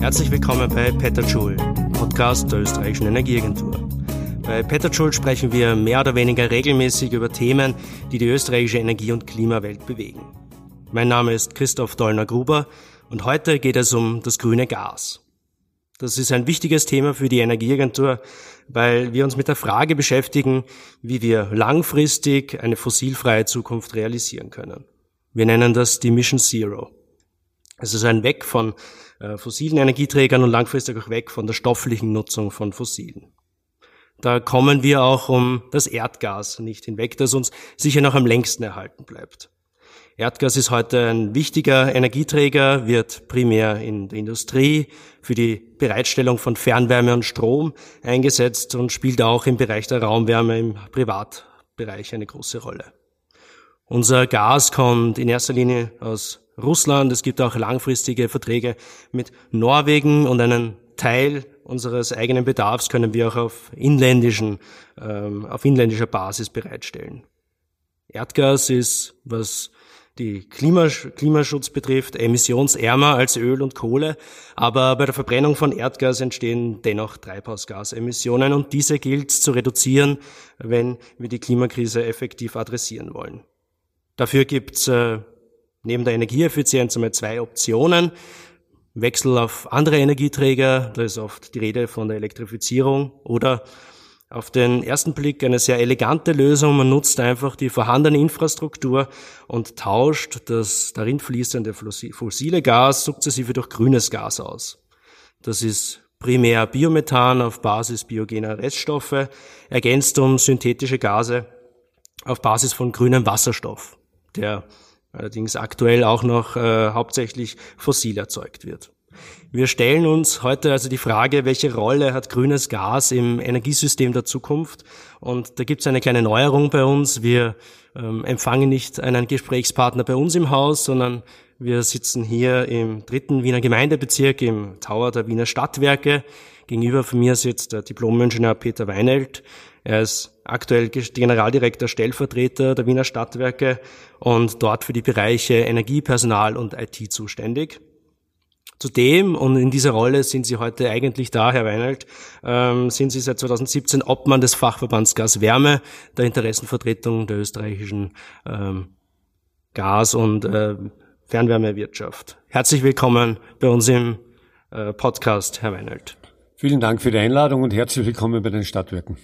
Herzlich willkommen bei Petajoule, Podcast der österreichischen Energieagentur. Bei Petajoule sprechen wir mehr oder weniger regelmäßig über Themen, die die österreichische Energie- und Klimawelt bewegen. Mein Name ist Christoph Dollner-Gruber und heute geht es um das grüne Gas. Das ist ein wichtiges Thema für die Energieagentur, weil wir uns mit der Frage beschäftigen, wie wir langfristig eine fossilfreie Zukunft realisieren können. Wir nennen das die Mission Zero. Es ist ein Weg von äh, fossilen Energieträgern und langfristig auch weg von der stofflichen Nutzung von fossilen. Da kommen wir auch um das Erdgas nicht hinweg, das uns sicher noch am längsten erhalten bleibt. Erdgas ist heute ein wichtiger Energieträger, wird primär in der Industrie für die Bereitstellung von Fernwärme und Strom eingesetzt und spielt auch im Bereich der Raumwärme im Privatbereich eine große Rolle. Unser Gas kommt in erster Linie aus Russland. Es gibt auch langfristige Verträge mit Norwegen und einen Teil unseres eigenen Bedarfs können wir auch auf inländischen, ähm, auf inländischer Basis bereitstellen. Erdgas ist, was die Klimasch Klimaschutz betrifft, emissionsärmer als Öl und Kohle, aber bei der Verbrennung von Erdgas entstehen dennoch Treibhausgasemissionen und diese gilt zu reduzieren, wenn wir die Klimakrise effektiv adressieren wollen. Dafür gibt's äh, neben der Energieeffizienz einmal zwei Optionen. Wechsel auf andere Energieträger, da ist oft die Rede von der Elektrifizierung oder auf den ersten Blick eine sehr elegante Lösung. Man nutzt einfach die vorhandene Infrastruktur und tauscht das darin fließende fossile Gas sukzessive durch grünes Gas aus. Das ist primär Biomethan auf Basis biogener Reststoffe, ergänzt um synthetische Gase auf Basis von grünem Wasserstoff, der allerdings aktuell auch noch äh, hauptsächlich fossil erzeugt wird. Wir stellen uns heute also die Frage, welche Rolle hat grünes Gas im Energiesystem der Zukunft? Und da gibt es eine kleine Neuerung bei uns. Wir ähm, empfangen nicht einen Gesprächspartner bei uns im Haus, sondern wir sitzen hier im dritten Wiener Gemeindebezirk im Tower der Wiener Stadtwerke. Gegenüber von mir sitzt der Diplom-Ingenieur Peter Weinelt. Er ist aktuell Generaldirektor Stellvertreter der Wiener Stadtwerke und dort für die Bereiche Energie, Personal und IT zuständig. Zudem, und in dieser Rolle sind Sie heute eigentlich da, Herr Weinelt, ähm, sind Sie seit 2017 Obmann des Fachverbands Gas Wärme, der Interessenvertretung der österreichischen ähm, Gas- und äh, Fernwärmewirtschaft. Herzlich willkommen bei uns im äh, Podcast, Herr Weinelt. Vielen Dank für die Einladung und herzlich willkommen bei den Stadtwerken.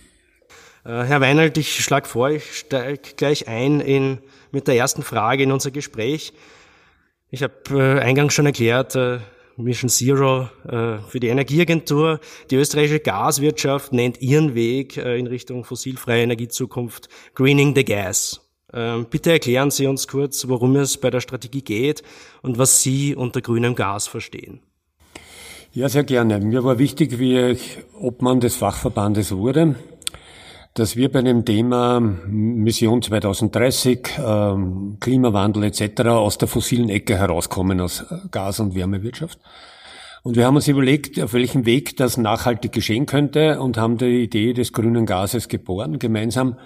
Äh, Herr Weinert, ich schlage vor, ich steige gleich ein in, mit der ersten Frage in unser Gespräch. Ich habe äh, eingangs schon erklärt, äh, Mission Zero äh, für die Energieagentur. Die österreichische Gaswirtschaft nennt ihren Weg äh, in Richtung fossilfreie Energiezukunft Greening the Gas. Ähm, bitte erklären Sie uns kurz, worum es bei der Strategie geht und was Sie unter grünem Gas verstehen. Ja, sehr gerne. Mir war wichtig, wie ich Obmann des Fachverbandes wurde, dass wir bei dem Thema Mission 2030, ähm, Klimawandel etc. aus der fossilen Ecke herauskommen, aus Gas- und Wärmewirtschaft. Und wir haben uns überlegt, auf welchem Weg das nachhaltig geschehen könnte und haben die Idee des grünen Gases geboren, gemeinsam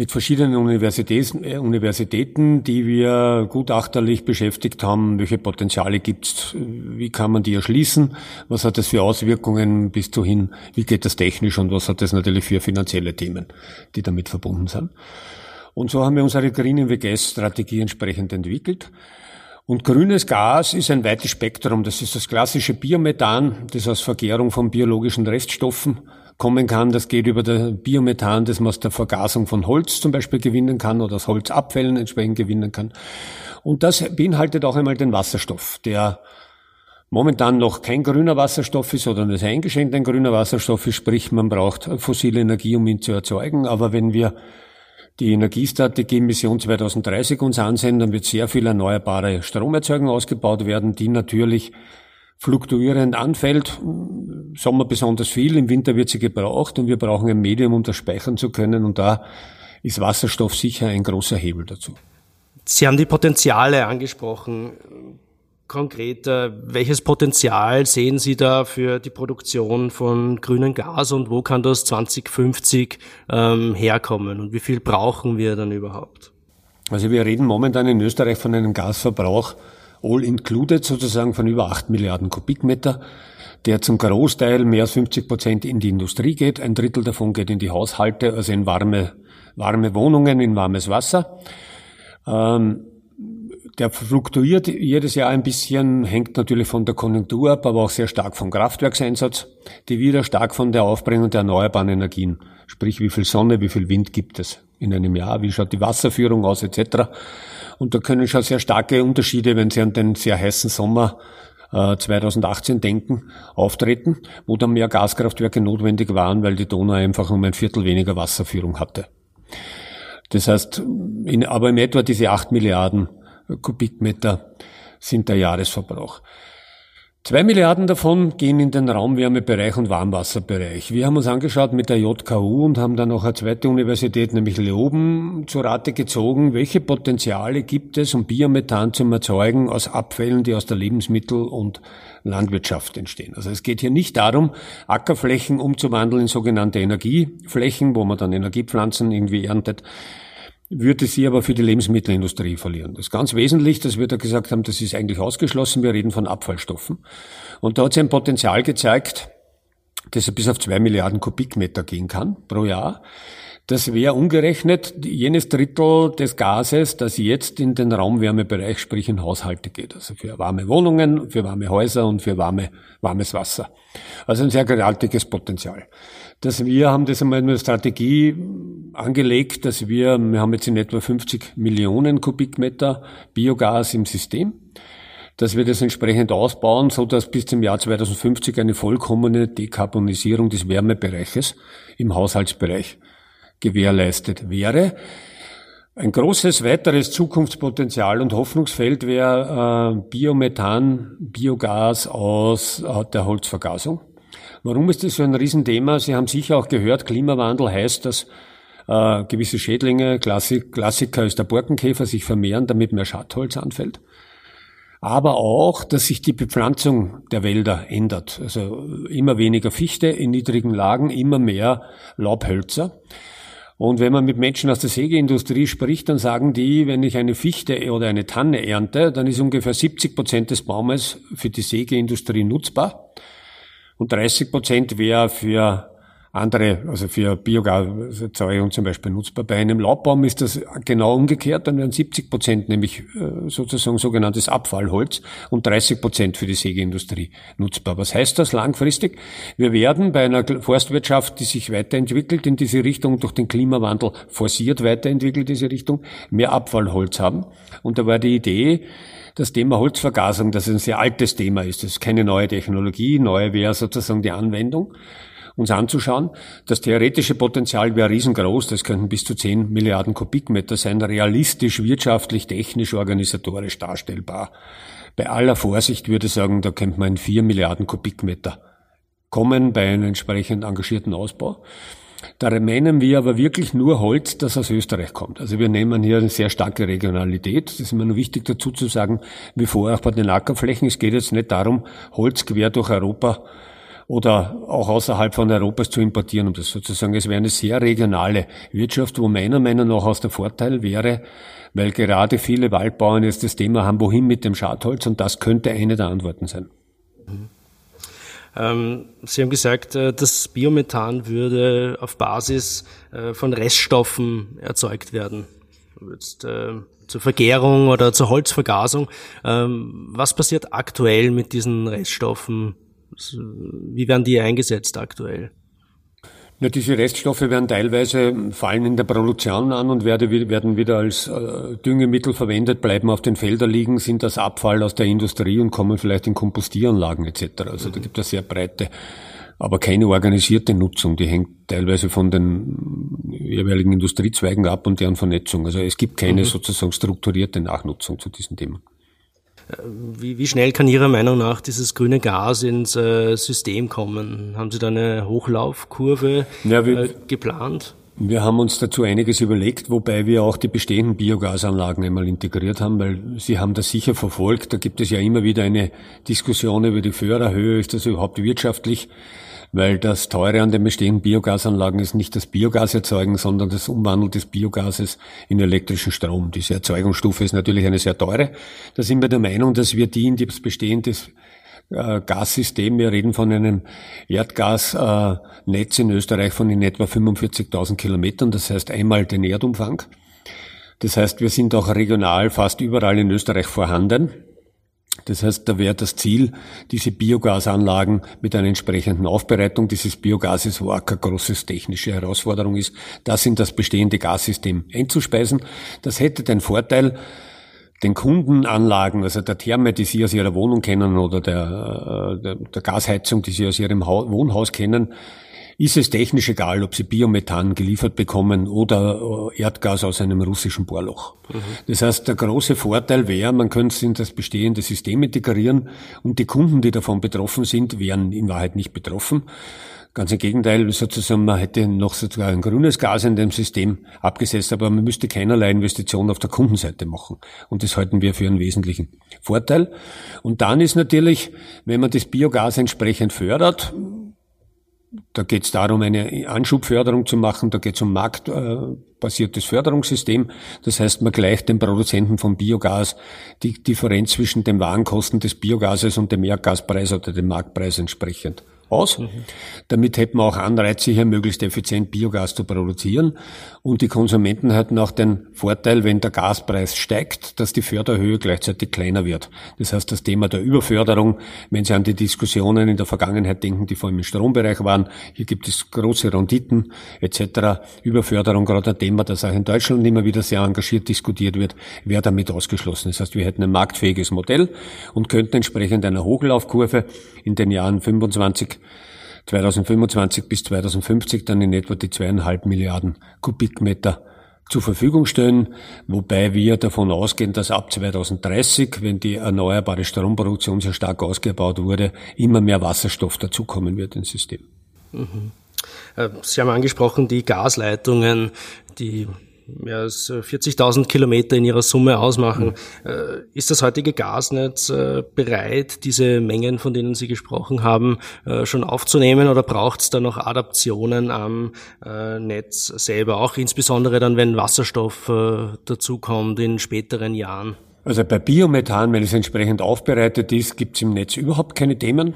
mit verschiedenen Universitäten, äh, Universitäten, die wir gutachterlich beschäftigt haben, welche Potenziale gibt's, wie kann man die erschließen, was hat das für Auswirkungen bis dahin, wie geht das technisch und was hat das natürlich für finanzielle Themen, die damit verbunden sind. Und so haben wir unsere Green Gas-Strategie entsprechend entwickelt. Und grünes Gas ist ein weites Spektrum. Das ist das klassische Biomethan, das aus Vergärung von biologischen Reststoffen kommen kann. Das geht über der Biomethan, das man aus der Vergasung von Holz zum Beispiel gewinnen kann oder aus Holzabfällen entsprechend gewinnen kann. Und das beinhaltet auch einmal den Wasserstoff, der momentan noch kein grüner Wasserstoff ist oder nicht eingeschränkt ein grüner Wasserstoff ist, sprich man braucht fossile Energie, um ihn zu erzeugen. Aber wenn wir die Energiestrategie Mission 2030 uns ansehen, dann wird sehr viel erneuerbare Stromerzeugung ausgebaut werden, die natürlich fluktuierend anfällt. Sommer besonders viel, im Winter wird sie gebraucht und wir brauchen ein Medium, um das speichern zu können und da ist Wasserstoff sicher ein großer Hebel dazu. Sie haben die Potenziale angesprochen. konkret, welches Potenzial sehen Sie da für die Produktion von grünem Gas und wo kann das 2050 ähm, herkommen und wie viel brauchen wir dann überhaupt? Also wir reden momentan in Österreich von einem Gasverbrauch all included sozusagen von über 8 Milliarden Kubikmeter, der zum Großteil mehr als 50 Prozent in die Industrie geht. Ein Drittel davon geht in die Haushalte, also in warme, warme Wohnungen, in warmes Wasser. Ähm, der fluktuiert jedes Jahr ein bisschen, hängt natürlich von der Konjunktur ab, aber auch sehr stark vom Kraftwerkseinsatz, die wieder stark von der Aufbringung der erneuerbaren Energien, sprich wie viel Sonne, wie viel Wind gibt es in einem Jahr, wie schaut die Wasserführung aus etc. Und da können schon sehr starke Unterschiede, wenn Sie an den sehr heißen Sommer 2018 äh, denken, auftreten, wo dann mehr Gaskraftwerke notwendig waren, weil die Donau einfach um ein Viertel weniger Wasserführung hatte. Das heißt, in, aber in etwa diese acht Milliarden Kubikmeter sind der Jahresverbrauch. Zwei Milliarden davon gehen in den Raumwärmebereich und Warmwasserbereich. Wir haben uns angeschaut mit der JKU und haben dann noch eine zweite Universität, nämlich Leoben, zu Rate gezogen. Welche Potenziale gibt es, um Biomethan zu erzeugen aus Abfällen, die aus der Lebensmittel- und Landwirtschaft entstehen? Also es geht hier nicht darum, Ackerflächen umzuwandeln in sogenannte Energieflächen, wo man dann Energiepflanzen irgendwie erntet würde sie aber für die Lebensmittelindustrie verlieren. Das ist ganz wesentlich, dass wir da gesagt haben, das ist eigentlich ausgeschlossen, wir reden von Abfallstoffen. Und da hat sie ein Potenzial gezeigt, dass er bis auf zwei Milliarden Kubikmeter gehen kann pro Jahr. Das wäre umgerechnet jenes Drittel des Gases, das jetzt in den Raumwärmebereich, sprich in Haushalte geht. Also für warme Wohnungen, für warme Häuser und für warme, warmes Wasser. Also ein sehr gewaltiges Potenzial dass wir haben das einmal in der Strategie angelegt, dass wir, wir haben jetzt in etwa 50 Millionen Kubikmeter Biogas im System, dass wir das entsprechend ausbauen, so dass bis zum Jahr 2050 eine vollkommene Dekarbonisierung des Wärmebereiches im Haushaltsbereich gewährleistet wäre. Ein großes weiteres Zukunftspotenzial und Hoffnungsfeld wäre äh, Biomethan, Biogas aus äh, der Holzvergasung. Warum ist das so ein Riesenthema? Sie haben sicher auch gehört, Klimawandel heißt, dass äh, gewisse Schädlinge, Klassik, Klassiker ist der Borkenkäfer, sich vermehren, damit mehr Schattholz anfällt. Aber auch, dass sich die Bepflanzung der Wälder ändert. Also immer weniger Fichte in niedrigen Lagen, immer mehr Laubhölzer. Und wenn man mit Menschen aus der Sägeindustrie spricht, dann sagen die, wenn ich eine Fichte oder eine Tanne ernte, dann ist ungefähr 70 Prozent des Baumes für die Sägeindustrie nutzbar und 30 Prozent wäre für andere, also für Biogaserzeugung zum Beispiel nutzbar. Bei einem Laubbaum ist das genau umgekehrt, dann wären 70 Prozent nämlich äh, sozusagen sogenanntes Abfallholz und 30 Prozent für die Sägeindustrie nutzbar. Was heißt das langfristig? Wir werden bei einer Forstwirtschaft, die sich weiterentwickelt in diese Richtung, durch den Klimawandel forciert weiterentwickelt diese Richtung, mehr Abfallholz haben. Und da war die Idee, das Thema Holzvergasung, das ein sehr altes Thema ist. Das ist keine neue Technologie. Neu wäre sozusagen die Anwendung uns anzuschauen. Das theoretische Potenzial wäre riesengroß. Das könnten bis zu 10 Milliarden Kubikmeter sein. Realistisch, wirtschaftlich, technisch, organisatorisch darstellbar. Bei aller Vorsicht würde ich sagen, da könnte man in 4 Milliarden Kubikmeter kommen bei einem entsprechend engagierten Ausbau. Da meinen wir aber wirklich nur Holz, das aus Österreich kommt. Also wir nehmen hier eine sehr starke Regionalität. Das ist immer nur wichtig dazu zu sagen, wie vorher auch bei den Ackerflächen. Es geht jetzt nicht darum, Holz quer durch Europa oder auch außerhalb von Europas zu importieren, um das sozusagen. Es wäre eine sehr regionale Wirtschaft, wo meiner Meinung nach aus der Vorteil wäre, weil gerade viele Waldbauern jetzt das Thema haben, wohin mit dem Schadholz und das könnte eine der Antworten sein. Mhm. Ähm, Sie haben gesagt, äh, das Biomethan würde auf Basis äh, von Reststoffen erzeugt werden. Jetzt, äh, zur Vergärung oder zur Holzvergasung. Ähm, was passiert aktuell mit diesen Reststoffen? Wie werden die eingesetzt aktuell? Ja, diese Reststoffe werden teilweise fallen in der Produktion an und werden wieder als äh, Düngemittel verwendet, bleiben auf den Feldern liegen, sind das Abfall aus der Industrie und kommen vielleicht in Kompostieranlagen etc. Also da gibt es sehr breite, aber keine organisierte Nutzung. Die hängt teilweise von den jeweiligen Industriezweigen ab und deren Vernetzung. Also es gibt keine mhm. sozusagen strukturierte Nachnutzung zu diesen Themen. Wie, wie schnell kann Ihrer Meinung nach dieses grüne Gas ins äh, System kommen? Haben Sie da eine Hochlaufkurve ja, wir, äh, geplant? Wir haben uns dazu einiges überlegt, wobei wir auch die bestehenden Biogasanlagen einmal integriert haben, weil Sie haben das sicher verfolgt. Da gibt es ja immer wieder eine Diskussion über die Förderhöhe. Ist das überhaupt wirtschaftlich? Weil das Teure an den bestehenden Biogasanlagen ist nicht das Biogas erzeugen, sondern das Umwandeln des Biogases in elektrischen Strom. Diese Erzeugungsstufe ist natürlich eine sehr teure. Da sind wir der Meinung, dass wir die in das bestehende äh, Gassystem. Wir reden von einem Erdgasnetz in Österreich von in etwa 45.000 Kilometern, das heißt einmal den Erdumfang. Das heißt, wir sind auch regional fast überall in Österreich vorhanden. Das heißt, da wäre das Ziel, diese Biogasanlagen mit einer entsprechenden Aufbereitung dieses Biogases, wo auch keine große technische Herausforderung ist, das in das bestehende Gassystem einzuspeisen. Das hätte den Vorteil, den Kundenanlagen, also der Therme, die Sie aus Ihrer Wohnung kennen oder der, äh, der, der Gasheizung, die Sie aus Ihrem Wohnhaus kennen, ist es technisch egal, ob Sie Biomethan geliefert bekommen oder äh, Erdgas aus einem russischen Bohrloch. Mhm. Das heißt, der große Vorteil wäre, man könnte es in das bestehende System integrieren und die Kunden, die davon betroffen sind, wären in Wahrheit nicht betroffen. Ganz im Gegenteil, sozusagen, man hätte noch sozusagen ein grünes Gas in dem System abgesetzt, aber man müsste keinerlei Investitionen auf der Kundenseite machen. Und das halten wir für einen wesentlichen Vorteil. Und dann ist natürlich, wenn man das Biogas entsprechend fördert, da geht es darum, eine Anschubförderung zu machen, da geht es um marktbasiertes Förderungssystem. Das heißt, man gleicht den Produzenten von Biogas die Differenz zwischen den Warenkosten des Biogases und dem Erdgaspreis oder dem Marktpreis entsprechend aus. Mhm. Damit hätten wir auch Anreize, hier möglichst effizient Biogas zu produzieren. Und die Konsumenten hätten auch den Vorteil, wenn der Gaspreis steigt, dass die Förderhöhe gleichzeitig kleiner wird. Das heißt, das Thema der Überförderung, wenn Sie an die Diskussionen in der Vergangenheit denken, die vor allem im Strombereich waren, hier gibt es große Renditen etc. Überförderung, gerade ein Thema, das auch in Deutschland immer wieder sehr engagiert diskutiert wird, wäre damit ausgeschlossen. Das heißt, wir hätten ein marktfähiges Modell und könnten entsprechend einer Hochlaufkurve in den Jahren 25 2025 bis 2050 dann in etwa die zweieinhalb Milliarden Kubikmeter zur Verfügung stellen, wobei wir davon ausgehen, dass ab 2030, wenn die erneuerbare Stromproduktion sehr stark ausgebaut wurde, immer mehr Wasserstoff dazukommen wird ins System. Mhm. Äh, Sie haben angesprochen, die Gasleitungen, die mehr als 40.000 Kilometer in ihrer Summe ausmachen. Mhm. Ist das heutige Gasnetz äh, bereit, diese Mengen, von denen Sie gesprochen haben, äh, schon aufzunehmen oder braucht es da noch Adaptionen am Netz selber, auch insbesondere dann, wenn Wasserstoff dazukommt in späteren Jahren? Also bei Biomethan, wenn es entsprechend aufbereitet ist, gibt es im Netz überhaupt keine Themen.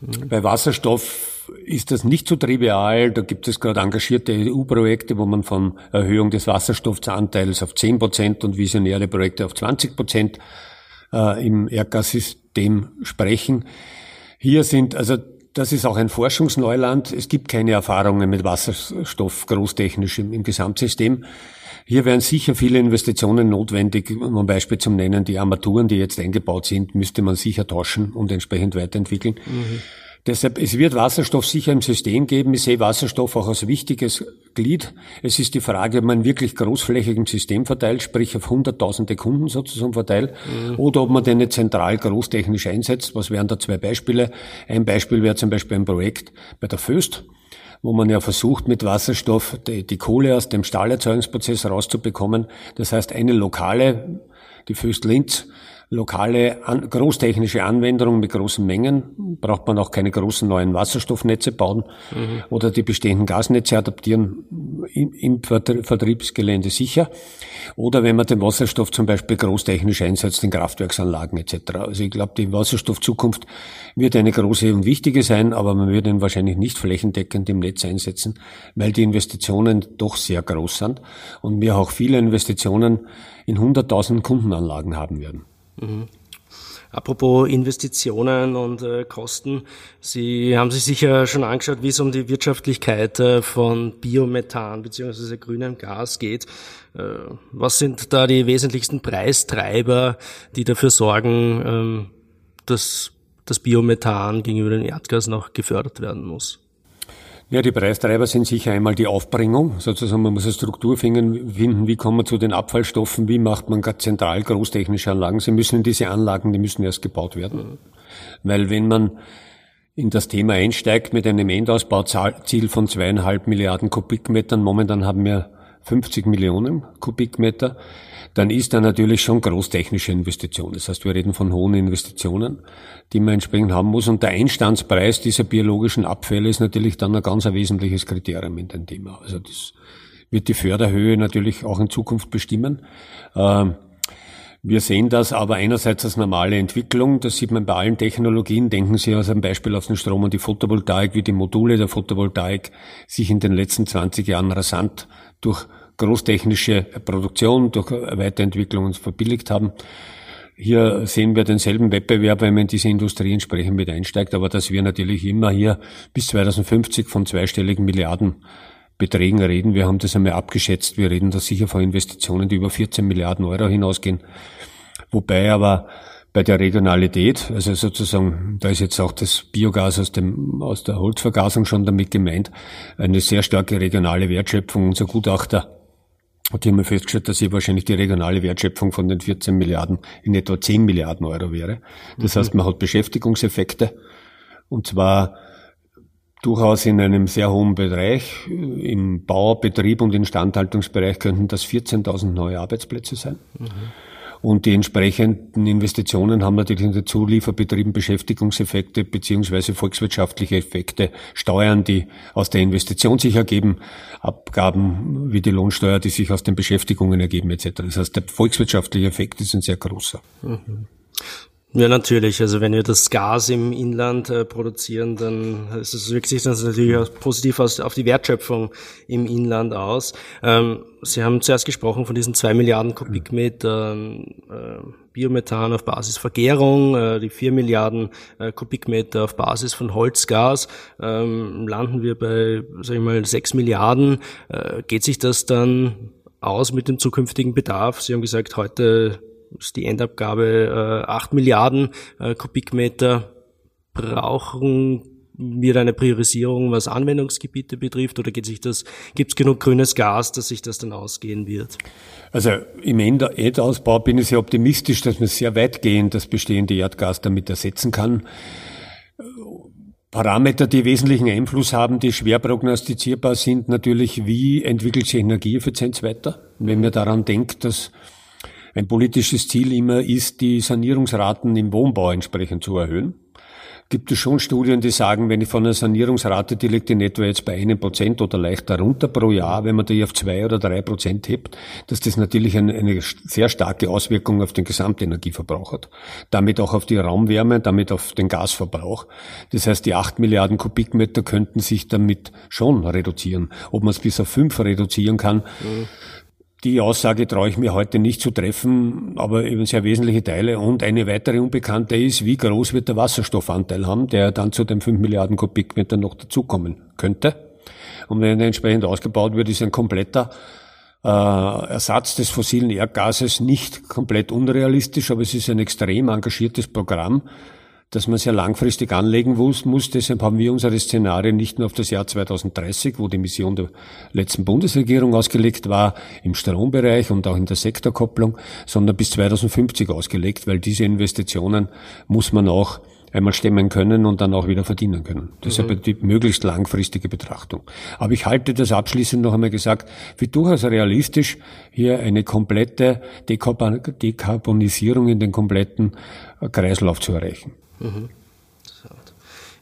Mhm. Bei Wasserstoff ist das nicht so trivial. Da gibt es gerade engagierte EU-Projekte, wo man von Erhöhung des Wasserstoffsanteils auf 10 Prozent und visionäre Projekte auf 20 Prozent äh, im Erdgassystem sprechen. Hier sind, also das ist auch ein Forschungsneuland. Es gibt keine Erfahrungen mit Wasserstoff großtechnisch im, im Gesamtsystem. Hier wären sicher viele Investitionen notwendig. Um ein Beispiel zum Nennen, die Armaturen, die jetzt eingebaut sind, müsste man sicher tauschen und entsprechend weiterentwickeln. Mhm. Deshalb, es wird Wasserstoff sicher im System geben. Ich sehe Wasserstoff auch als wichtiges Glied. Es ist die Frage, ob man wirklich großflächig im System verteilt, sprich auf hunderttausende Kunden sozusagen verteilt, mhm. oder ob man den nicht zentral großtechnisch einsetzt. Was wären da zwei Beispiele? Ein Beispiel wäre zum Beispiel ein Projekt bei der Föst wo man ja versucht, mit Wasserstoff die, die Kohle aus dem Stahlerzeugungsprozess rauszubekommen. Das heißt, eine lokale, die Föst Linz, lokale an, großtechnische Anwendungen mit großen Mengen, braucht man auch keine großen neuen Wasserstoffnetze bauen mhm. oder die bestehenden Gasnetze adaptieren im, im Vertriebsgelände sicher. Oder wenn man den Wasserstoff zum Beispiel großtechnisch einsetzt in Kraftwerksanlagen etc. Also ich glaube, die Wasserstoffzukunft wird eine große und wichtige sein, aber man wird ihn wahrscheinlich nicht flächendeckend im Netz einsetzen, weil die Investitionen doch sehr groß sind und wir auch viele Investitionen in 100.000 Kundenanlagen haben werden. Mhm. Apropos Investitionen und äh, Kosten, Sie haben sich sicher schon angeschaut, wie es um die Wirtschaftlichkeit äh, von Biomethan bzw. grünem Gas geht. Äh, was sind da die wesentlichsten Preistreiber, die dafür sorgen, ähm, dass das Biomethan gegenüber dem Erdgas noch gefördert werden muss? Ja, die Preistreiber sind sicher einmal die Aufbringung. Sozusagen, man muss eine Struktur finden, wie kommt man zu den Abfallstoffen, wie macht man zentral großtechnische Anlagen. Sie müssen in diese Anlagen, die müssen erst gebaut werden. Weil wenn man in das Thema einsteigt mit einem Endausbauziel von zweieinhalb Milliarden Kubikmetern, momentan haben wir 50 Millionen Kubikmeter, dann ist da natürlich schon großtechnische Investition. Das heißt, wir reden von hohen Investitionen, die man entsprechend haben muss. Und der Einstandspreis dieser biologischen Abfälle ist natürlich dann ein ganz ein wesentliches Kriterium in dem Thema. Also das wird die Förderhöhe natürlich auch in Zukunft bestimmen. Ähm, wir sehen das aber einerseits als normale Entwicklung. Das sieht man bei allen Technologien. Denken Sie also ein Beispiel auf den Strom und die Photovoltaik, wie die Module der Photovoltaik sich in den letzten 20 Jahren rasant durch großtechnische Produktion, durch Weiterentwicklung uns verbilligt haben. Hier sehen wir denselben Wettbewerb, wenn man in diese Industrie entsprechend mit einsteigt, aber dass wir natürlich immer hier bis 2050 von zweistelligen Milliarden Beträgen reden. Wir haben das einmal abgeschätzt. Wir reden da sicher von Investitionen, die über 14 Milliarden Euro hinausgehen. Wobei aber bei der Regionalität, also sozusagen, da ist jetzt auch das Biogas aus dem, aus der Holzvergasung schon damit gemeint, eine sehr starke regionale Wertschöpfung. Unser Gutachter hat immer festgestellt, dass hier wahrscheinlich die regionale Wertschöpfung von den 14 Milliarden in etwa 10 Milliarden Euro wäre. Das mhm. heißt, man hat Beschäftigungseffekte und zwar durchaus in einem sehr hohen Bereich. Im Baubetrieb und Instandhaltungsbereich könnten das 14.000 neue Arbeitsplätze sein. Mhm. Und die entsprechenden Investitionen haben natürlich in den Zulieferbetrieben Beschäftigungseffekte beziehungsweise volkswirtschaftliche Effekte, Steuern, die aus der Investition sich ergeben, Abgaben wie die Lohnsteuer, die sich aus den Beschäftigungen ergeben etc. Das heißt, der volkswirtschaftliche Effekt ist ein sehr großer. Mhm. Ja, natürlich. Also wenn wir das Gas im Inland äh, produzieren, dann ist es, wirkt sich das natürlich auch positiv aus, auf die Wertschöpfung im Inland aus. Ähm, Sie haben zuerst gesprochen von diesen zwei Milliarden Kubikmeter äh, Biomethan auf Basis Vergärung, äh, die vier Milliarden äh, Kubikmeter auf Basis von Holzgas. Ähm, landen wir bei, sag ich mal, sechs Milliarden. Äh, geht sich das dann aus mit dem zukünftigen Bedarf? Sie haben gesagt, heute ist die Endabgabe äh, 8 Milliarden äh, Kubikmeter. Brauchen wir eine Priorisierung, was Anwendungsgebiete betrifft, oder gibt es genug grünes Gas, dass sich das dann ausgehen wird? Also im Endausbau bin ich sehr optimistisch, dass man sehr weitgehend das bestehende Erdgas damit ersetzen kann. Parameter, die wesentlichen Einfluss haben, die schwer prognostizierbar sind, natürlich, wie entwickelt sich Energieeffizienz weiter? Wenn man daran denkt, dass ein politisches Ziel immer ist, die Sanierungsraten im Wohnbau entsprechend zu erhöhen. Gibt es schon Studien, die sagen, wenn ich von einer Sanierungsrate, die liegt in etwa jetzt bei einem Prozent oder leicht darunter pro Jahr, wenn man die auf zwei oder drei Prozent hebt, dass das natürlich eine, eine sehr starke Auswirkung auf den Gesamtenergieverbrauch hat. Damit auch auf die Raumwärme, damit auf den Gasverbrauch. Das heißt, die acht Milliarden Kubikmeter könnten sich damit schon reduzieren. Ob man es bis auf fünf reduzieren kann, mhm die Aussage traue ich mir heute nicht zu treffen, aber eben sehr wesentliche Teile. Und eine weitere Unbekannte ist, wie groß wird der Wasserstoffanteil haben, der dann zu den 5 Milliarden Kubikmeter noch dazukommen könnte. Und wenn er entsprechend ausgebaut wird, ist ein kompletter äh, Ersatz des fossilen Erdgases nicht komplett unrealistisch, aber es ist ein extrem engagiertes Programm, dass man sehr langfristig anlegen muss, muss. Deshalb haben wir unsere Szenarien nicht nur auf das Jahr 2030, wo die Mission der letzten Bundesregierung ausgelegt war, im Strombereich und auch in der Sektorkopplung, sondern bis 2050 ausgelegt, weil diese Investitionen muss man auch einmal stemmen können und dann auch wieder verdienen können. Deshalb mhm. die möglichst langfristige Betrachtung. Aber ich halte das abschließend noch einmal gesagt für durchaus realistisch, hier eine komplette Dekarbonisierung in den kompletten Kreislauf zu erreichen. Mhm.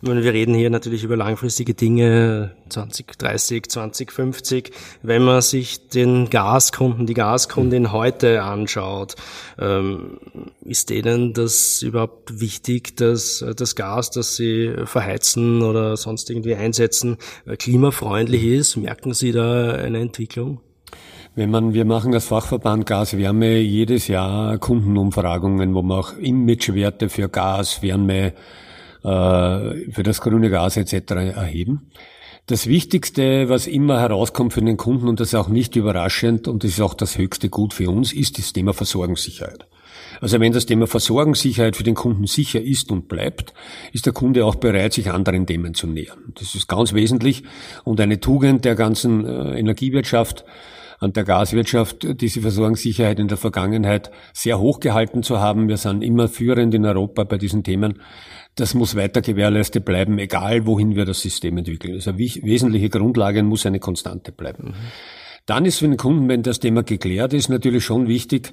Ich meine, wir reden hier natürlich über langfristige Dinge, 2030, 2050. Wenn man sich den Gaskunden, die Gaskundin heute anschaut, ähm, ist denen das überhaupt wichtig, dass das Gas, das sie verheizen oder sonst irgendwie einsetzen, klimafreundlich ist? Merken Sie da eine Entwicklung? Wenn man, wir machen als Fachverband Gas, Wärme jedes Jahr Kundenumfragungen, wo wir auch Imagewerte für Gas, Wärme, äh, für das grüne Gas etc. erheben. Das Wichtigste, was immer herauskommt für den Kunden, und das ist auch nicht überraschend, und das ist auch das höchste Gut für uns, ist das Thema Versorgungssicherheit. Also wenn das Thema Versorgungssicherheit für den Kunden sicher ist und bleibt, ist der Kunde auch bereit, sich anderen Themen zu nähern. Das ist ganz wesentlich und eine Tugend der ganzen äh, Energiewirtschaft, an der Gaswirtschaft, diese Versorgungssicherheit in der Vergangenheit sehr hoch gehalten zu haben. Wir sind immer führend in Europa bei diesen Themen. Das muss weiter gewährleistet bleiben, egal wohin wir das System entwickeln. Also wesentliche Grundlage muss eine Konstante bleiben. Mhm. Dann ist für den Kunden, wenn das Thema geklärt ist, natürlich schon wichtig,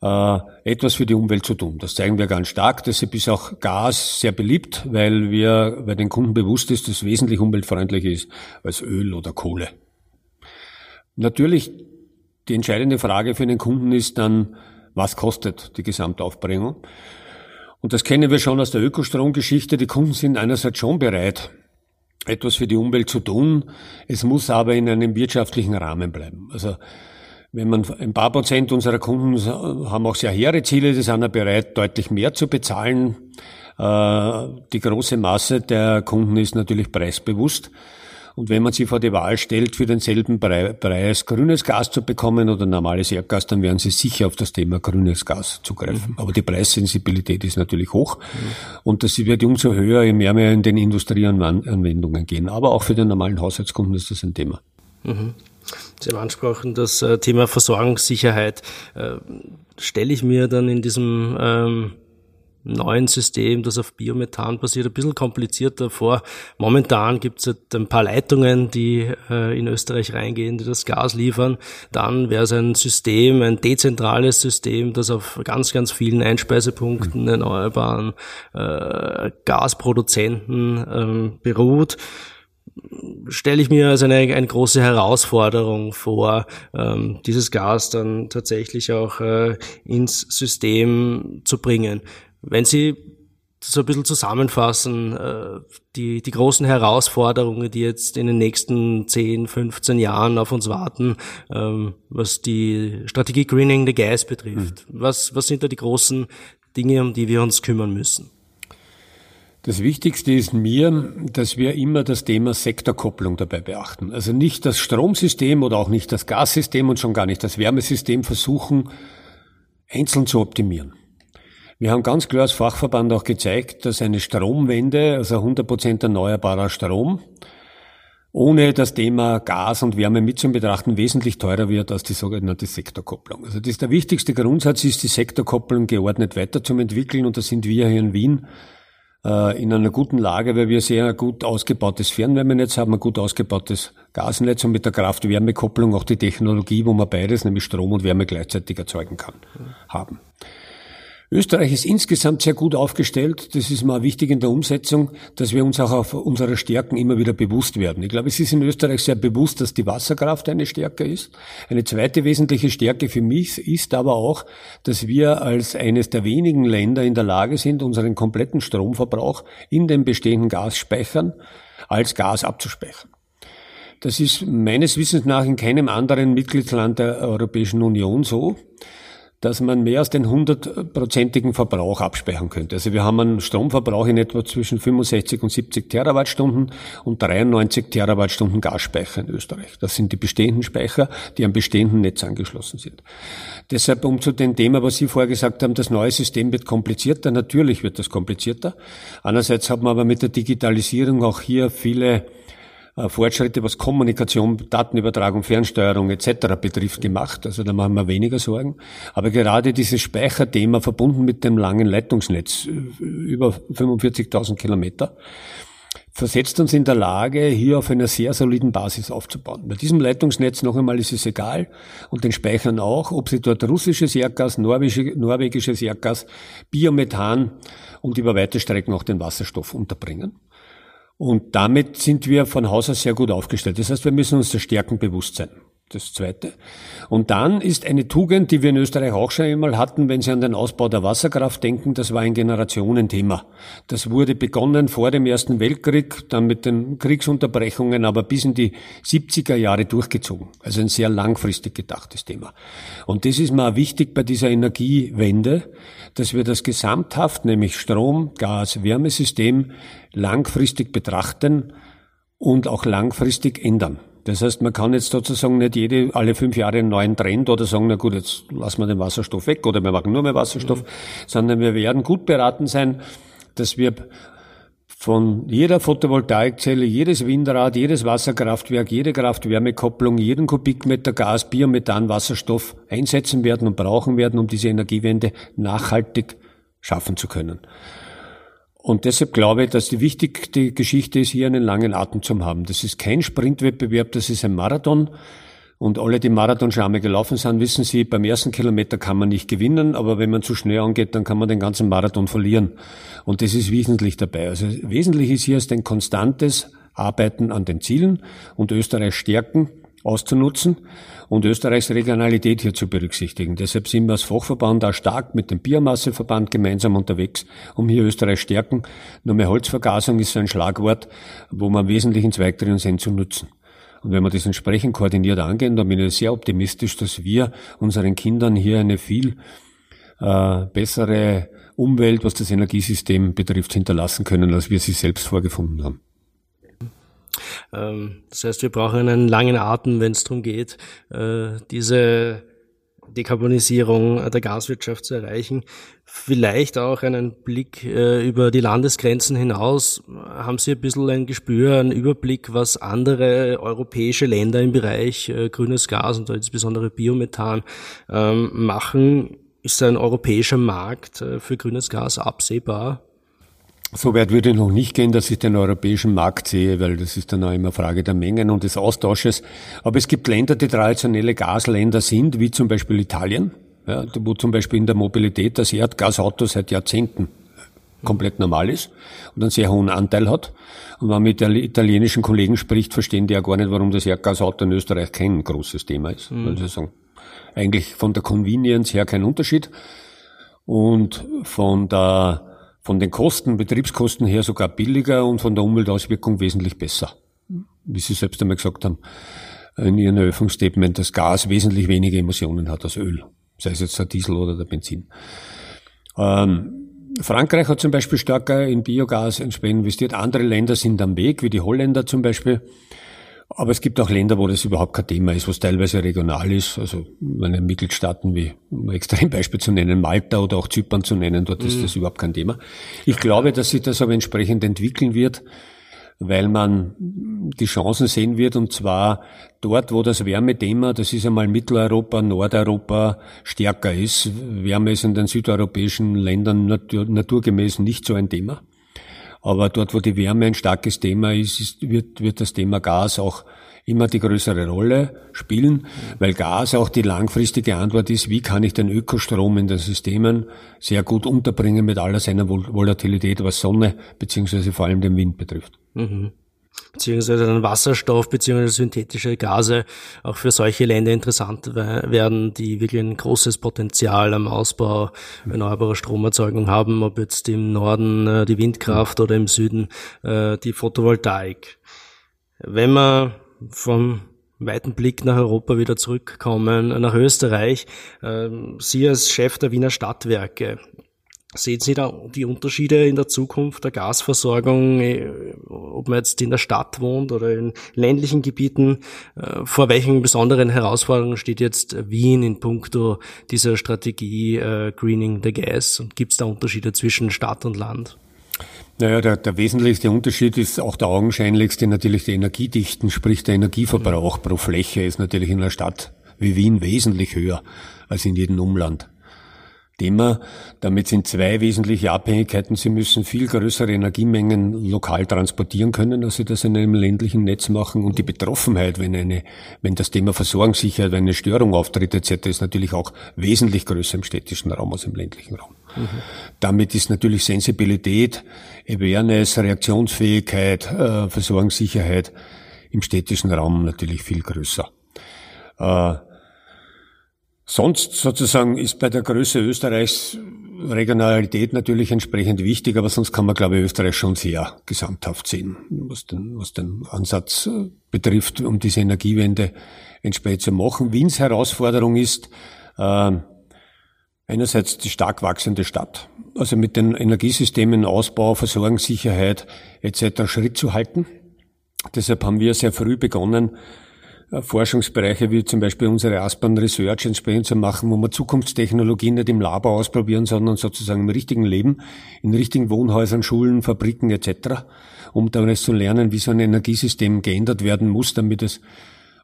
äh, etwas für die Umwelt zu tun. Das zeigen wir ganz stark. Deshalb ist auch Gas sehr beliebt, weil wir, weil den Kunden bewusst ist, dass es wesentlich umweltfreundlicher ist als Öl oder Kohle. Natürlich, die entscheidende Frage für den Kunden ist dann, was kostet die Gesamtaufbringung? Und das kennen wir schon aus der Ökostromgeschichte. Die Kunden sind einerseits schon bereit, etwas für die Umwelt zu tun. Es muss aber in einem wirtschaftlichen Rahmen bleiben. Also wenn man ein paar Prozent unserer Kunden haben auch sehr hehre Ziele, die sind auch bereit, deutlich mehr zu bezahlen. Äh, die große Masse der Kunden ist natürlich preisbewusst. Und wenn man sie vor die Wahl stellt, für denselben Preis grünes Gas zu bekommen oder normales Erdgas, dann werden sie sicher auf das Thema grünes Gas zugreifen. Mhm. Aber die Preissensibilität ist natürlich hoch. Mhm. Und das wird umso höher, je mehr wir in den Industrieanwendungen gehen. Aber auch für den normalen Haushaltskunden ist das ein Thema. Mhm. Sie haben angesprochen, das äh, Thema Versorgungssicherheit. Äh, stelle ich mir dann in diesem ähm neuen System, das auf Biomethan basiert, ein bisschen komplizierter vor. Momentan gibt es halt ein paar Leitungen, die äh, in Österreich reingehen, die das Gas liefern. Dann wäre es ein System, ein dezentrales System, das auf ganz, ganz vielen Einspeisepunkten mhm. erneuerbaren äh, Gasproduzenten ähm, beruht stelle ich mir als eine, eine große Herausforderung vor, ähm, dieses Gas dann tatsächlich auch äh, ins System zu bringen. Wenn Sie so ein bisschen zusammenfassen, äh, die, die großen Herausforderungen, die jetzt in den nächsten 10, 15 Jahren auf uns warten, ähm, was die Strategie Greening the Gas betrifft. Mhm. Was, was sind da die großen Dinge, um die wir uns kümmern müssen? Das Wichtigste ist mir, dass wir immer das Thema Sektorkopplung dabei beachten. Also nicht das Stromsystem oder auch nicht das Gassystem und schon gar nicht das Wärmesystem versuchen, einzeln zu optimieren. Wir haben ganz klar als Fachverband auch gezeigt, dass eine Stromwende, also 100% erneuerbarer Strom, ohne das Thema Gas und Wärme mit zu betrachten, wesentlich teurer wird als die sogenannte Sektorkopplung. Also das ist der wichtigste Grundsatz ist, die Sektorkopplung geordnet weiterzuentwickeln und da sind wir hier in Wien äh, in einer guten Lage, weil wir sehr gut ausgebautes Fernwärmenetz haben, ein gut ausgebautes Gasnetz und mit der Kraft-Wärme-Kopplung auch die Technologie, wo man beides, nämlich Strom und Wärme gleichzeitig erzeugen kann, haben. Österreich ist insgesamt sehr gut aufgestellt. Das ist mal wichtig in der Umsetzung, dass wir uns auch auf unsere Stärken immer wieder bewusst werden. Ich glaube, es ist in Österreich sehr bewusst, dass die Wasserkraft eine Stärke ist. Eine zweite wesentliche Stärke für mich ist aber auch, dass wir als eines der wenigen Länder in der Lage sind, unseren kompletten Stromverbrauch in den bestehenden Gasspeichern als Gas abzuspeichern. Das ist meines Wissens nach in keinem anderen Mitgliedsland der Europäischen Union so dass man mehr als den hundertprozentigen Verbrauch abspeichern könnte. Also wir haben einen Stromverbrauch in etwa zwischen 65 und 70 Terawattstunden und 93 Terawattstunden Gasspeicher in Österreich. Das sind die bestehenden Speicher, die am bestehenden Netz angeschlossen sind. Deshalb, um zu dem Thema, was Sie vorher gesagt haben, das neue System wird komplizierter. Natürlich wird das komplizierter. Andererseits hat man aber mit der Digitalisierung auch hier viele Fortschritte, was Kommunikation, Datenübertragung, Fernsteuerung etc. betrifft, gemacht. Also da machen wir weniger Sorgen. Aber gerade dieses Speicherthema verbunden mit dem langen Leitungsnetz, äh, über 45.000 Kilometer, versetzt uns in der Lage, hier auf einer sehr soliden Basis aufzubauen. Bei diesem Leitungsnetz noch einmal ist es egal und den Speichern auch, ob sie dort russisches Erdgas, norwegisches Erdgas, Biomethan und über weite Strecken auch den Wasserstoff unterbringen. Und damit sind wir von Haus aus sehr gut aufgestellt. Das heißt, wir müssen uns der Stärken bewusst sein. Das Zweite. Und dann ist eine Tugend, die wir in Österreich auch schon einmal hatten, wenn Sie an den Ausbau der Wasserkraft denken, das war ein Generationenthema. Das wurde begonnen vor dem Ersten Weltkrieg, dann mit den Kriegsunterbrechungen, aber bis in die 70er Jahre durchgezogen. Also ein sehr langfristig gedachtes Thema. Und das ist mal wichtig bei dieser Energiewende, dass wir das gesamthaft, nämlich Strom, Gas, Wärmesystem langfristig betrachten und auch langfristig ändern. Das heißt, man kann jetzt sozusagen nicht jede, alle fünf Jahre einen neuen Trend oder sagen, na gut, jetzt lassen wir den Wasserstoff weg oder wir machen nur mehr Wasserstoff, mhm. sondern wir werden gut beraten sein, dass wir von jeder Photovoltaikzelle, jedes Windrad, jedes Wasserkraftwerk, jede Kraft-Wärme-Kopplung, jeden Kubikmeter Gas, Biomethan, Wasserstoff einsetzen werden und brauchen werden, um diese Energiewende nachhaltig schaffen zu können. Und deshalb glaube ich, dass die wichtigste Geschichte ist, hier einen langen Atem zu haben. Das ist kein Sprintwettbewerb, das ist ein Marathon. Und alle, die Marathon schon einmal gelaufen sind, wissen sie, beim ersten Kilometer kann man nicht gewinnen, aber wenn man zu schnell angeht, dann kann man den ganzen Marathon verlieren. Und das ist wesentlich dabei. Also wesentlich ist hier ist ein konstantes Arbeiten an den Zielen und Österreich stärken, auszunutzen und Österreichs Regionalität hier zu berücksichtigen. Deshalb sind wir als Fachverband auch stark mit dem Biomasseverband gemeinsam unterwegs, um hier Österreich stärken. Nur mehr Holzvergasung ist so ein Schlagwort, wo man wesentlich ins Zweig drin sind zu nutzen. Und wenn wir das entsprechend koordiniert angehen, dann bin ich sehr optimistisch, dass wir unseren Kindern hier eine viel äh, bessere Umwelt, was das Energiesystem betrifft, hinterlassen können, als wir sie selbst vorgefunden haben. Ähm, das heißt, wir brauchen einen langen Atem, wenn es darum geht, äh, diese Dekarbonisierung der Gaswirtschaft zu erreichen. Vielleicht auch einen Blick äh, über die Landesgrenzen hinaus. Haben Sie ein bisschen ein Gespür, einen Überblick, was andere europäische Länder im Bereich äh, grünes Gas und insbesondere Biomethan ähm, machen? Ist ein europäischer Markt für grünes Gas absehbar? So weit würde ich noch nicht gehen, dass ich den europäischen Markt sehe, weil das ist dann auch immer Frage der Mengen und des Austausches. Aber es gibt Länder, die traditionelle Gasländer sind, wie zum Beispiel Italien, ja, wo zum Beispiel in der Mobilität das Erdgasauto seit Jahrzehnten komplett normal ist und einen sehr hohen Anteil hat. Und wenn man mit italienischen Kollegen spricht, verstehen die ja gar nicht, warum das Erdgasauto in Österreich kein großes Thema ist. Mhm. Also sagen, eigentlich von der Convenience her kein Unterschied und von der von den Kosten, Betriebskosten her sogar billiger und von der Umweltauswirkung wesentlich besser. Wie Sie selbst einmal gesagt haben in Ihrem Eröffnungsstatement, dass Gas wesentlich weniger Emissionen hat als Öl, sei es jetzt der Diesel oder der Benzin. Ähm, Frankreich hat zum Beispiel stärker in Biogas investiert. Andere Länder sind am Weg, wie die Holländer zum Beispiel. Aber es gibt auch Länder, wo das überhaupt kein Thema ist, was teilweise regional ist. Also meine Mitgliedstaaten wie, um ein Extrembeispiel zu nennen, Malta oder auch Zypern zu nennen, dort mhm. ist das überhaupt kein Thema. Ich glaube, dass sich das aber entsprechend entwickeln wird, weil man die Chancen sehen wird und zwar dort, wo das Wärmethema, das ist einmal Mitteleuropa, Nordeuropa stärker ist. Wärme ist in den südeuropäischen Ländern natur, naturgemäß nicht so ein Thema. Aber dort, wo die Wärme ein starkes Thema ist, ist wird, wird das Thema Gas auch immer die größere Rolle spielen, weil Gas auch die langfristige Antwort ist, wie kann ich den Ökostrom in den Systemen sehr gut unterbringen mit aller seiner Volatilität, was Sonne beziehungsweise vor allem den Wind betrifft. Mhm beziehungsweise dann Wasserstoff beziehungsweise synthetische Gase auch für solche Länder interessant werden, die wirklich ein großes Potenzial am Ausbau erneuerbarer Stromerzeugung haben, ob jetzt im Norden äh, die Windkraft oder im Süden äh, die Photovoltaik. Wenn wir vom weiten Blick nach Europa wieder zurückkommen, nach Österreich. äh, Sie als Chef der Wiener Stadtwerke, Sehen Sie da die Unterschiede in der Zukunft der Gasversorgung, äh, ob man jetzt in der Stadt wohnt oder in ländlichen Gebieten? Äh, vor welchen besonderen Herausforderungen steht jetzt Wien in puncto dieser Strategie äh, Greening the Gas? Und gibt es da Unterschiede zwischen Stadt und Land? Naja, der, der wesentlichste Unterschied ist auch der augenscheinlichste natürlich die Energiedichten, sprich der Energieverbrauch pro Fläche ist natürlich in einer Stadt wie Wien wesentlich höher als in jedem Umland. Thema. Damit sind zwei wesentliche Abhängigkeiten. Sie müssen viel größere Energiemengen lokal transportieren können, als Sie das in einem ländlichen Netz machen. Und die Betroffenheit, wenn eine, wenn das Thema Versorgungssicherheit, wenn eine Störung auftritt etc., ist natürlich auch wesentlich größer im städtischen Raum als im ländlichen Raum. Mhm. Damit ist natürlich Sensibilität, Awareness, Reaktionsfähigkeit, äh, Versorgungssicherheit im städtischen Raum natürlich viel größer. Sonst sozusagen ist bei der Größe Österreichs Regionalität natürlich entsprechend wichtig, aber sonst kann man, glaube ich, Österreich schon sehr gesamthaft sehen, was den, was den Ansatz äh, betrifft, um diese Energiewende entsprechend zu machen. Wiens Herausforderung ist äh, einerseits die stark wachsende Stadt, also mit den Energiesystemen Ausbau, Versorgungssicherheit etc. Schritt zu halten. Deshalb haben wir sehr früh begonnen, Forschungsbereiche wie zum Beispiel unsere Aspern Research entsprechend zu machen, wo wir Zukunftstechnologien nicht im Labor ausprobieren, sondern sozusagen im richtigen Leben, in richtigen Wohnhäusern, Schulen, Fabriken etc., um dann zu lernen, wie so ein Energiesystem geändert werden muss, damit es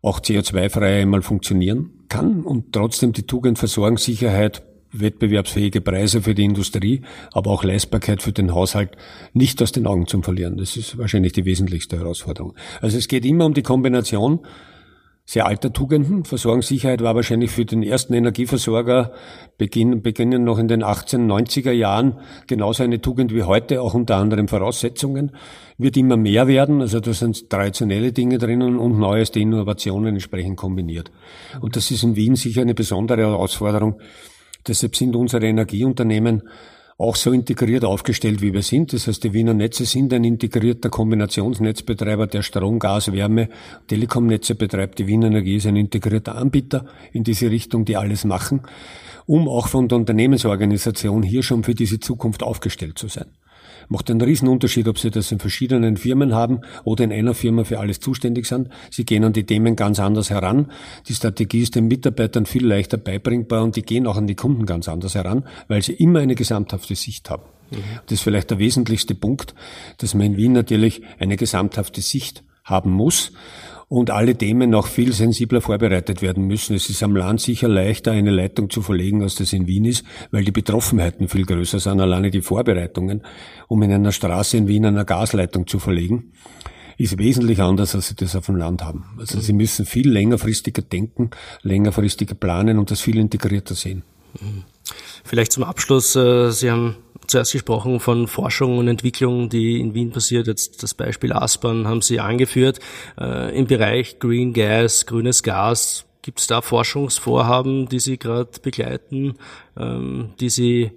auch CO2-frei einmal funktionieren kann und trotzdem die Tugend Versorgungssicherheit, wettbewerbsfähige Preise für die Industrie, aber auch Leistbarkeit für den Haushalt nicht aus den Augen zu verlieren. Das ist wahrscheinlich die wesentlichste Herausforderung. Also es geht immer um die Kombination sehr alter Tugenden. Versorgungssicherheit war wahrscheinlich für den ersten Energieversorger beginnen, beginnen noch in den 1890er Jahren genauso eine Tugend wie heute, auch unter anderen Voraussetzungen. Wird immer mehr werden, also da sind traditionelle Dinge drinnen und neueste Innovationen entsprechend kombiniert. Und das ist in Wien sicher eine besondere Herausforderung. Deshalb sind unsere Energieunternehmen auch so integriert aufgestellt, wie wir sind. Das heißt, die Wiener Netze sind ein integrierter Kombinationsnetzbetreiber, der Strom, Gas, Wärme, Telekomnetze betreibt. Die Wiener Energie ist ein integrierter Anbieter in diese Richtung, die alles machen, um auch von der Unternehmensorganisation hier schon für diese Zukunft aufgestellt zu sein. Macht einen Riesenunterschied, ob Sie das in verschiedenen Firmen haben oder in einer Firma für alles zuständig sind. Sie gehen an die Themen ganz anders heran. Die Strategie ist den Mitarbeitern viel leichter beibringbar und die gehen auch an die Kunden ganz anders heran, weil sie immer eine gesamthafte Sicht haben. Mhm. Das ist vielleicht der wesentlichste Punkt, dass man in Wien natürlich eine gesamthafte Sicht haben muss und alle Themen noch viel sensibler vorbereitet werden müssen. Es ist am Land sicher leichter, eine Leitung zu verlegen, als das in Wien ist, weil die Betroffenheiten viel größer sind, alleine die Vorbereitungen, um in einer Straße in Wien eine Gasleitung zu verlegen ist wesentlich anders, als sie das auf dem Land haben. Also sie müssen viel längerfristiger denken, längerfristiger planen und das viel integrierter sehen. Vielleicht zum Abschluss, äh, Sie haben zuerst gesprochen von Forschung und Entwicklung, die in Wien passiert. Jetzt das Beispiel Aspern haben Sie angeführt. Äh, Im Bereich Green Gas, grünes Gas, gibt es da Forschungsvorhaben, die Sie gerade begleiten, ähm, die Sie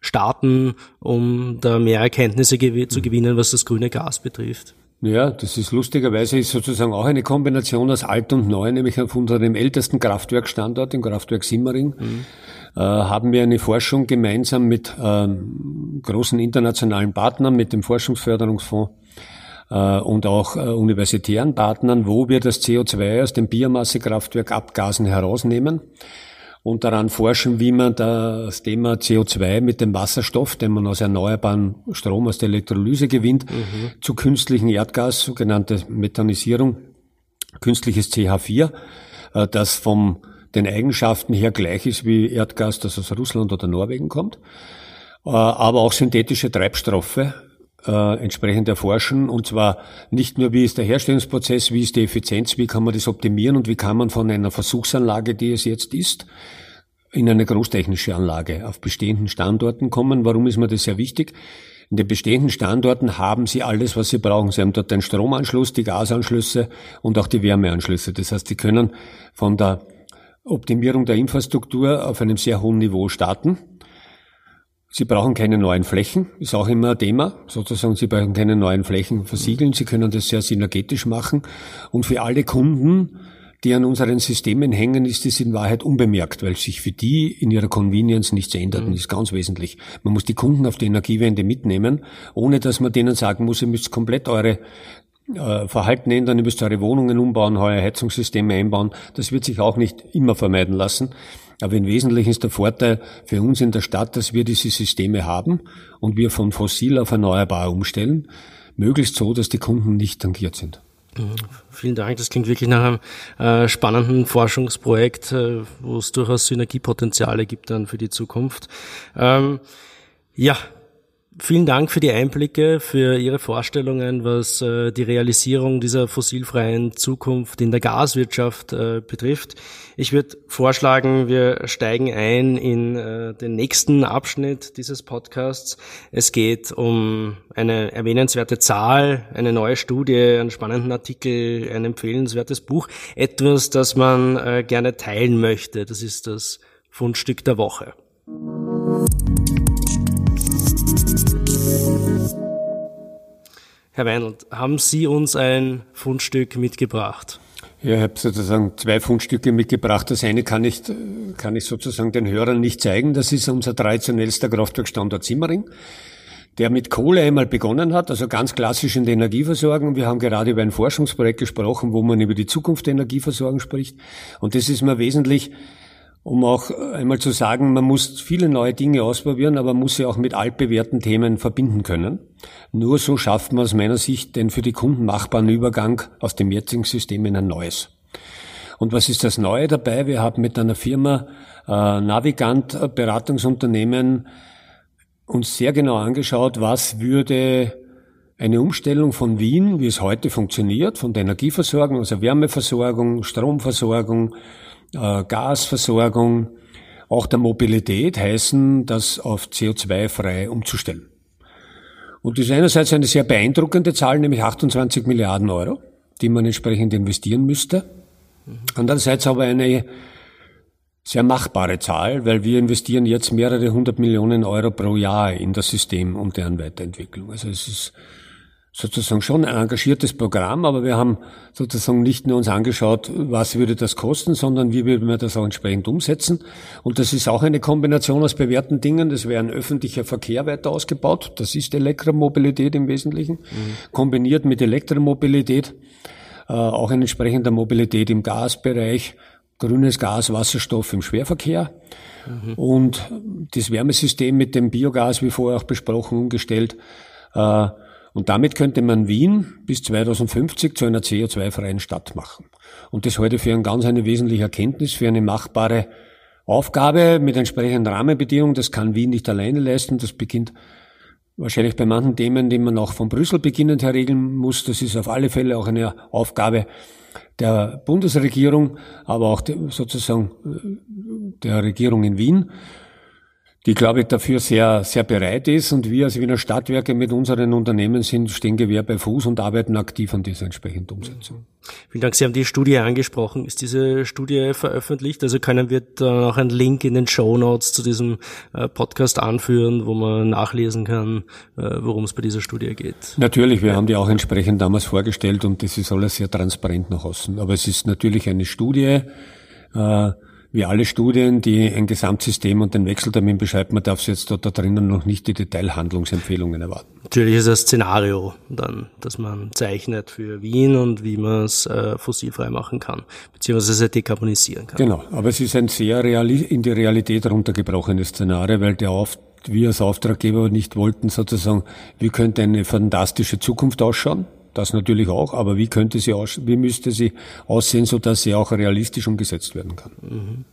starten, um da mehr Erkenntnisse zu gewinnen, was das grüne Gas betrifft? Ja, das ist lustigerweise ist sozusagen auch eine Kombination aus alt und neu, nämlich auf unserem ältesten Kraftwerkstandort, dem Kraftwerk Simmering, mhm. Äh, haben wir eine Forschung gemeinsam mit ähm, großen internationalen Partnern, mit dem Forschungsförderungsfonds äh, und auch äh, universitären Partnern, wo wir das CO2 aus dem Biomassekraftwerk Abgasen herausnehmen und daran forschen, wie man das Thema CO2 mit dem Wasserstoff, den man aus erneuerbaren Strom aus der Elektrolyse gewinnt, mhm. zu künstlichen Erdgas, sogenannte Methanisierung, künstliches CH4, äh, das vom den Eigenschaften her gleich ist wie Erdgas, das aus Russland oder Norwegen kommt, äh, aber auch synthetische Treibstoffe äh, entsprechend erforschen und zwar nicht nur, wie ist der Herstellungsprozess, wie ist die Effizienz, wie kann man das optimieren und wie kann man von einer Versuchsanlage, die es jetzt ist, in eine großtechnische Anlage auf bestehenden Standorten kommen. Warum ist mir das sehr wichtig? In den bestehenden Standorten haben Sie alles, was Sie brauchen. Sie haben dort den Stromanschluss, die Gasanschlüsse und auch die Wärmeanschlüsse. Das heißt, Sie können von der Optimierung der Infrastruktur auf einem sehr hohen Niveau starten. Sie brauchen keine neuen Flächen, ist auch immer ein Thema. Sozusagen, Sie brauchen keine neuen Flächen versiegeln. Sie können das sehr synergetisch machen. Und für alle Kunden, die an unseren Systemen hängen, ist es in Wahrheit unbemerkt, weil sich für die in ihrer Convenience nichts ändert. Mhm. Und das ist ganz wesentlich. Man muss die Kunden auf die Energiewende mitnehmen, ohne dass man denen sagen muss, ihr müsst komplett eure äh, Verhalten ändern, ihr müsst eure Wohnungen umbauen, eure Heizungssysteme einbauen. Das wird sich auch nicht immer vermeiden lassen. Aber im Wesentlichen ist der Vorteil für uns in der Stadt, dass wir diese Systeme haben und wir von fossil auf erneuerbar umstellen, möglichst so, dass die Kunden nicht tangiert sind. Mhm. Vielen Dank. Das klingt wirklich nach einem äh, spannenden Forschungsprojekt, äh, wo es durchaus Synergiepotenziale gibt dann für die Zukunft. Ähm, ja, Vielen Dank für die Einblicke, für Ihre Vorstellungen, was äh, die Realisierung dieser fossilfreien Zukunft in der Gaswirtschaft äh, betrifft. Ich würde vorschlagen, wir steigen ein in äh, den nächsten Abschnitt dieses Podcasts. Es geht um eine erwähnenswerte Zahl, eine neue Studie, einen spannenden Artikel, ein empfehlenswertes Buch, etwas, das man äh, gerne teilen möchte. Das ist das Fundstück der Woche. Herr Weinland, haben Sie uns ein Fundstück mitgebracht? Ja, ich habe sozusagen zwei Fundstücke mitgebracht. Das eine kann ich, kann ich sozusagen den Hörern nicht zeigen. Das ist unser traditionellster Kraftwerkstandort Simmering. der mit Kohle einmal begonnen hat, also ganz klassisch in der Energieversorgung. Wir haben gerade über ein Forschungsprojekt gesprochen, wo man über die Zukunft der Energieversorgung spricht. Und das ist mir wesentlich, um auch einmal zu sagen, man muss viele neue Dinge ausprobieren, aber man muss sie auch mit altbewährten Themen verbinden können. Nur so schafft man aus meiner Sicht den für die Kunden machbaren Übergang aus dem jetzigen System in ein neues. Und was ist das Neue dabei? Wir haben mit einer Firma äh, Navigant Beratungsunternehmen uns sehr genau angeschaut, was würde eine Umstellung von Wien, wie es heute funktioniert, von der Energieversorgung, also Wärmeversorgung, Stromversorgung, äh, Gasversorgung, auch der Mobilität heißen, das auf CO2-frei umzustellen. Und das ist einerseits eine sehr beeindruckende Zahl, nämlich 28 Milliarden Euro, die man entsprechend investieren müsste. Andererseits aber eine sehr machbare Zahl, weil wir investieren jetzt mehrere hundert Millionen Euro pro Jahr in das System und deren Weiterentwicklung. Also es ist sozusagen schon ein engagiertes Programm, aber wir haben sozusagen nicht nur uns angeschaut, was würde das kosten, sondern wie würden wir das auch entsprechend umsetzen. Und das ist auch eine Kombination aus bewährten Dingen. Das wäre ein öffentlicher Verkehr weiter ausgebaut. Das ist Elektromobilität im Wesentlichen, mhm. kombiniert mit Elektromobilität äh, auch eine entsprechende Mobilität im Gasbereich, grünes Gas, Wasserstoff im Schwerverkehr mhm. und das Wärmesystem mit dem Biogas, wie vorher auch besprochen, umgestellt. Äh, und damit könnte man Wien bis 2050 zu einer CO2-freien Stadt machen. Und das heute für ein ganz eine wesentliche Erkenntnis, für eine machbare Aufgabe mit entsprechenden Rahmenbedingungen. Das kann Wien nicht alleine leisten. Das beginnt wahrscheinlich bei manchen Themen, die man auch von Brüssel beginnend her regeln muss. Das ist auf alle Fälle auch eine Aufgabe der Bundesregierung, aber auch sozusagen äh, der Regierung in Wien die, glaube ich, dafür sehr, sehr bereit ist. Und wir als Wiener Stadtwerke mit unseren Unternehmen sind, stehen Gewehr bei Fuß und arbeiten aktiv an dieser entsprechenden Umsetzung. Vielen Dank. Sie haben die Studie angesprochen. Ist diese Studie veröffentlicht? Also können wir da noch einen Link in den Show Notes zu diesem äh, Podcast anführen, wo man nachlesen kann, äh, worum es bei dieser Studie geht? Natürlich. Wir haben die auch entsprechend damals vorgestellt und das ist alles sehr transparent nach außen. Aber es ist natürlich eine Studie, äh, wie alle Studien, die ein Gesamtsystem und den Wechseltermin beschreibt, man darf jetzt dort da drinnen noch nicht die Detailhandlungsempfehlungen erwarten. Natürlich ist das Szenario dann, dass man zeichnet für Wien und wie man es äh, fossilfrei machen kann, beziehungsweise dekarbonisieren kann. Genau, aber es ist ein sehr reali in die Realität runtergebrochenes Szenario, weil der auf wir als Auftraggeber nicht wollten sozusagen, wie könnte eine fantastische Zukunft ausschauen, das natürlich auch, aber wie könnte sie aus, wie müsste sie aussehen, so dass sie auch realistisch umgesetzt werden kann? Mhm.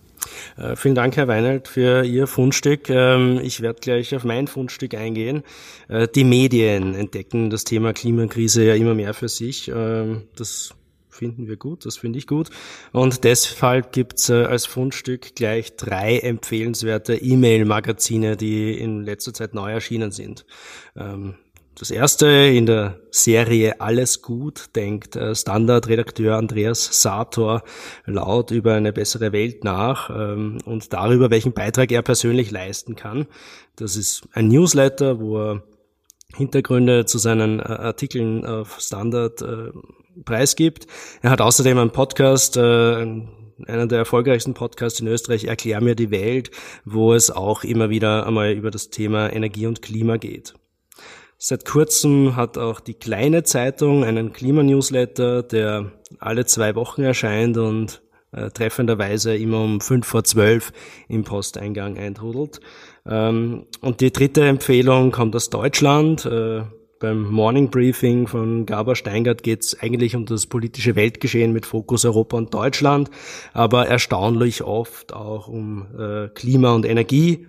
Äh, vielen Dank, Herr Weinert, für Ihr Fundstück. Ähm, ich werde gleich auf mein Fundstück eingehen. Äh, die Medien entdecken das Thema Klimakrise ja immer mehr für sich. Ähm, das finden wir gut, das finde ich gut. Und deshalb gibt's äh, als Fundstück gleich drei empfehlenswerte E-Mail-Magazine, die in letzter Zeit neu erschienen sind. Das erste in der Serie Alles gut denkt äh, Standardredakteur Andreas Sator laut über eine bessere Welt nach ähm, und darüber, welchen Beitrag er persönlich leisten kann. Das ist ein Newsletter, wo er Hintergründe zu seinen äh, Artikeln auf Standard äh, preisgibt. Er hat außerdem einen Podcast, einer der erfolgreichsten Podcasts in Österreich, Erklär mir die Welt, wo es auch immer wieder einmal über das Thema Energie und Klima geht. Seit kurzem hat auch die kleine Zeitung einen Klimanewsletter, der alle zwei Wochen erscheint und äh, treffenderweise immer um fünf vor zwölf im Posteingang eintrudelt. Ähm, und die dritte Empfehlung kommt aus Deutschland. Äh, beim Morning Briefing von Gabor Steingart geht es eigentlich um das politische Weltgeschehen mit Fokus Europa und Deutschland, aber erstaunlich oft auch um äh, Klima und Energie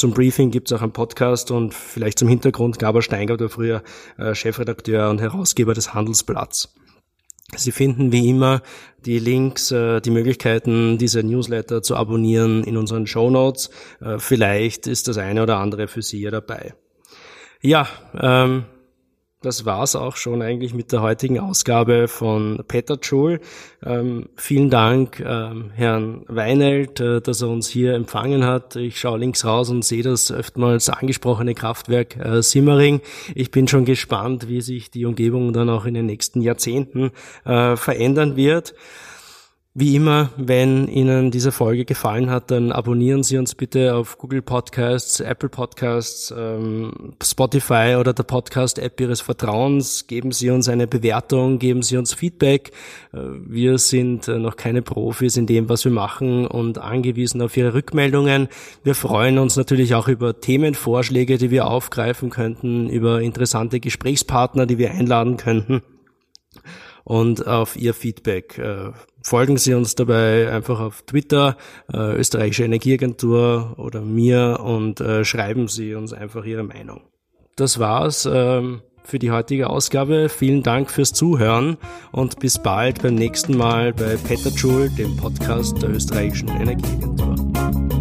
zum Briefing gibt es auch einen Podcast und vielleicht zum Hintergrund, Gabor Steingart war früher äh, Chefredakteur und Herausgeber des Handelsblatts. Sie finden wie immer die Links, äh, die Möglichkeiten, diese Newsletter zu abonnieren in unseren Show Notes. Äh, vielleicht ist das eine oder andere für Sie ja dabei. Ja, ähm, das war's auch schon eigentlich mit der heutigen Ausgabe von Peter Schul. Ähm, vielen Dank, ähm, Herrn Weinelt, äh, dass er uns hier empfangen hat. Ich schaue links raus und sehe das oftmals angesprochene Kraftwerk äh, Simmering. Ich bin schon gespannt, wie sich die Umgebung dann auch in den nächsten Jahrzehnten äh, verändern wird. Wie immer, wenn Ihnen diese Folge gefallen hat, dann abonnieren Sie uns bitte auf Google Podcasts, Apple Podcasts, ähm, Spotify oder der Podcast-App Ihres Vertrauens. Geben Sie uns eine Bewertung, geben Sie uns Feedback. Äh, wir sind äh, noch keine Profis in dem, was wir machen und angewiesen auf Ihre Rückmeldungen. Wir freuen uns natürlich auch über Themenvorschläge, die wir aufgreifen könnten, über interessante Gesprächspartner, die wir einladen könnten und auf Ihr Feedback. Folgen Sie uns dabei einfach auf Twitter, äh, Österreichische Energieagentur oder mir und äh, schreiben Sie uns einfach Ihre Meinung. Das war's ähm, für die heutige Ausgabe. Vielen Dank fürs Zuhören und bis bald beim nächsten Mal bei Petajoule, dem Podcast der Österreichischen Energieagentur.